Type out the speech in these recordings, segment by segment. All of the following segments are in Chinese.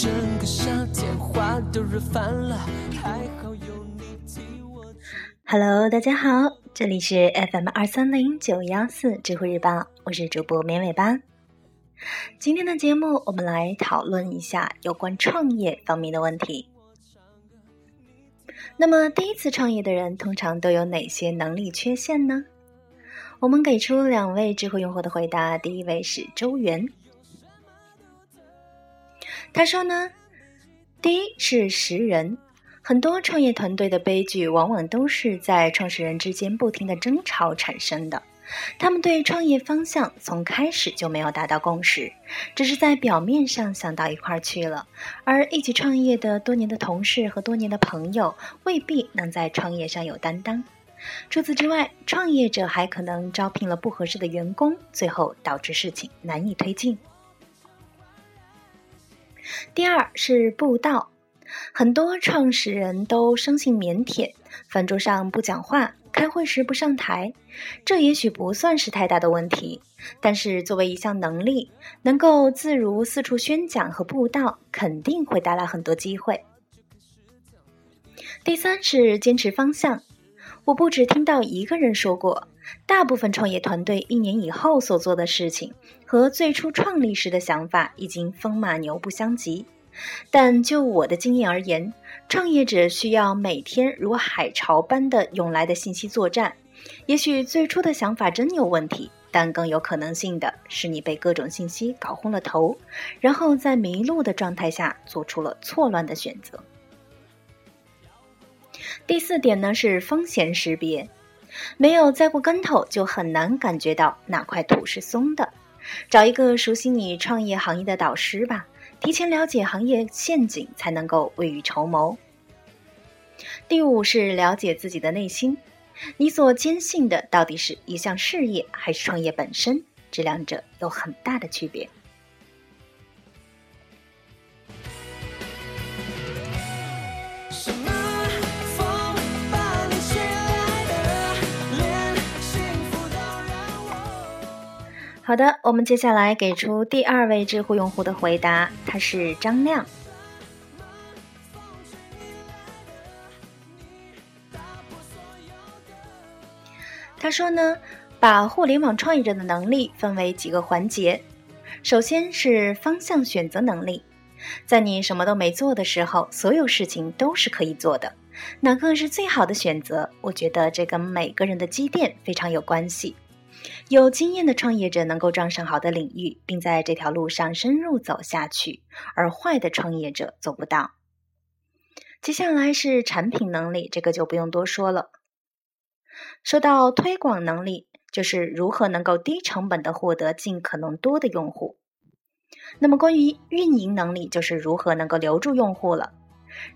整个夏天花都热烦了，还好有你替我。Hello，大家好，这里是 FM 二三零九幺四知乎日报，我是主播绵尾巴。今天的节目，我们来讨论一下有关创业方面的问题。那么，第一次创业的人通常都有哪些能力缺陷呢？我们给出两位知乎用户的回答，第一位是周元。他说呢，第一是识人，很多创业团队的悲剧往往都是在创始人之间不停的争吵产生的。他们对创业方向从开始就没有达到共识，只是在表面上想到一块儿去了。而一起创业的多年的同事和多年的朋友未必能在创业上有担当。除此之外，创业者还可能招聘了不合适的员工，最后导致事情难以推进。第二是布道，很多创始人都生性腼腆，饭桌上不讲话，开会时不上台，这也许不算是太大的问题，但是作为一项能力，能够自如四处宣讲和布道，肯定会带来很多机会。第三是坚持方向，我不止听到一个人说过。大部分创业团队一年以后所做的事情，和最初创立时的想法已经风马牛不相及。但就我的经验而言，创业者需要每天如海潮般的涌来的信息作战。也许最初的想法真有问题，但更有可能性的是你被各种信息搞昏了头，然后在迷路的状态下做出了错乱的选择。第四点呢是风险识别。没有栽过跟头，就很难感觉到哪块土是松的。找一个熟悉你创业行业的导师吧，提前了解行业陷阱，才能够未雨绸缪。第五是了解自己的内心，你所坚信的到底是一项事业还是创业本身？这两者有很大的区别。好的，我们接下来给出第二位知乎用户的回答，他是张亮。他说呢，把互联网创业者的能力分为几个环节，首先是方向选择能力，在你什么都没做的时候，所有事情都是可以做的，哪个是最好的选择？我觉得这跟每个人的积淀非常有关系。有经验的创业者能够撞上好的领域，并在这条路上深入走下去，而坏的创业者做不到。接下来是产品能力，这个就不用多说了。说到推广能力，就是如何能够低成本的获得尽可能多的用户。那么关于运营能力，就是如何能够留住用户了。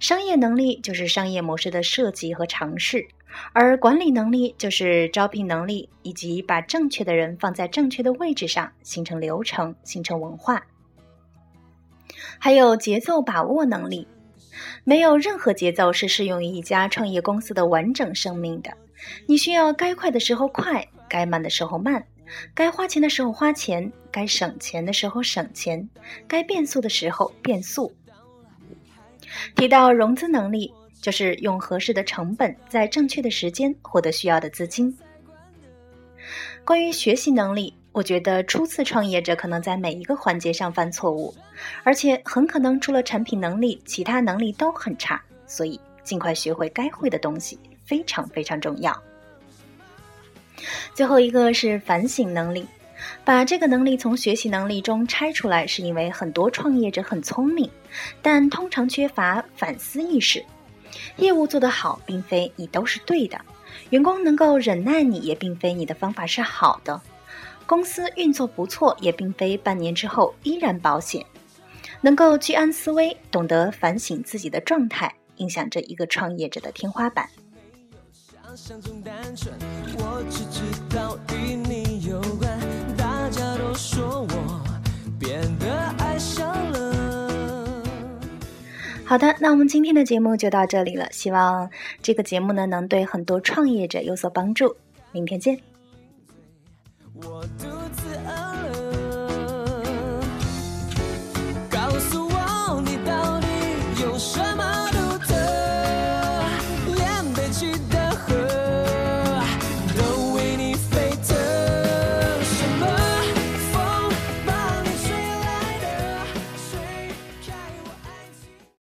商业能力就是商业模式的设计和尝试。而管理能力就是招聘能力，以及把正确的人放在正确的位置上，形成流程，形成文化。还有节奏把握能力，没有任何节奏是适用于一家创业公司的完整生命的。你需要该快的时候快，该慢的时候慢，该花钱的时候花钱，该省钱的时候省钱，该变速的时候变速。提到融资能力。就是用合适的成本，在正确的时间获得需要的资金。关于学习能力，我觉得初次创业者可能在每一个环节上犯错误，而且很可能除了产品能力，其他能力都很差。所以，尽快学会该会的东西非常非常重要。最后一个是反省能力，把这个能力从学习能力中拆出来，是因为很多创业者很聪明，但通常缺乏反思意识。业务做得好，并非你都是对的；员工能够忍耐你，也并非你的方法是好的；公司运作不错，也并非半年之后依然保险。能够居安思危，懂得反省自己的状态，影响着一个创业者的天花板。我只知道与你有关，大家都说我变得爱上了。好的，那我们今天的节目就到这里了。希望这个节目呢能对很多创业者有所帮助。明天见。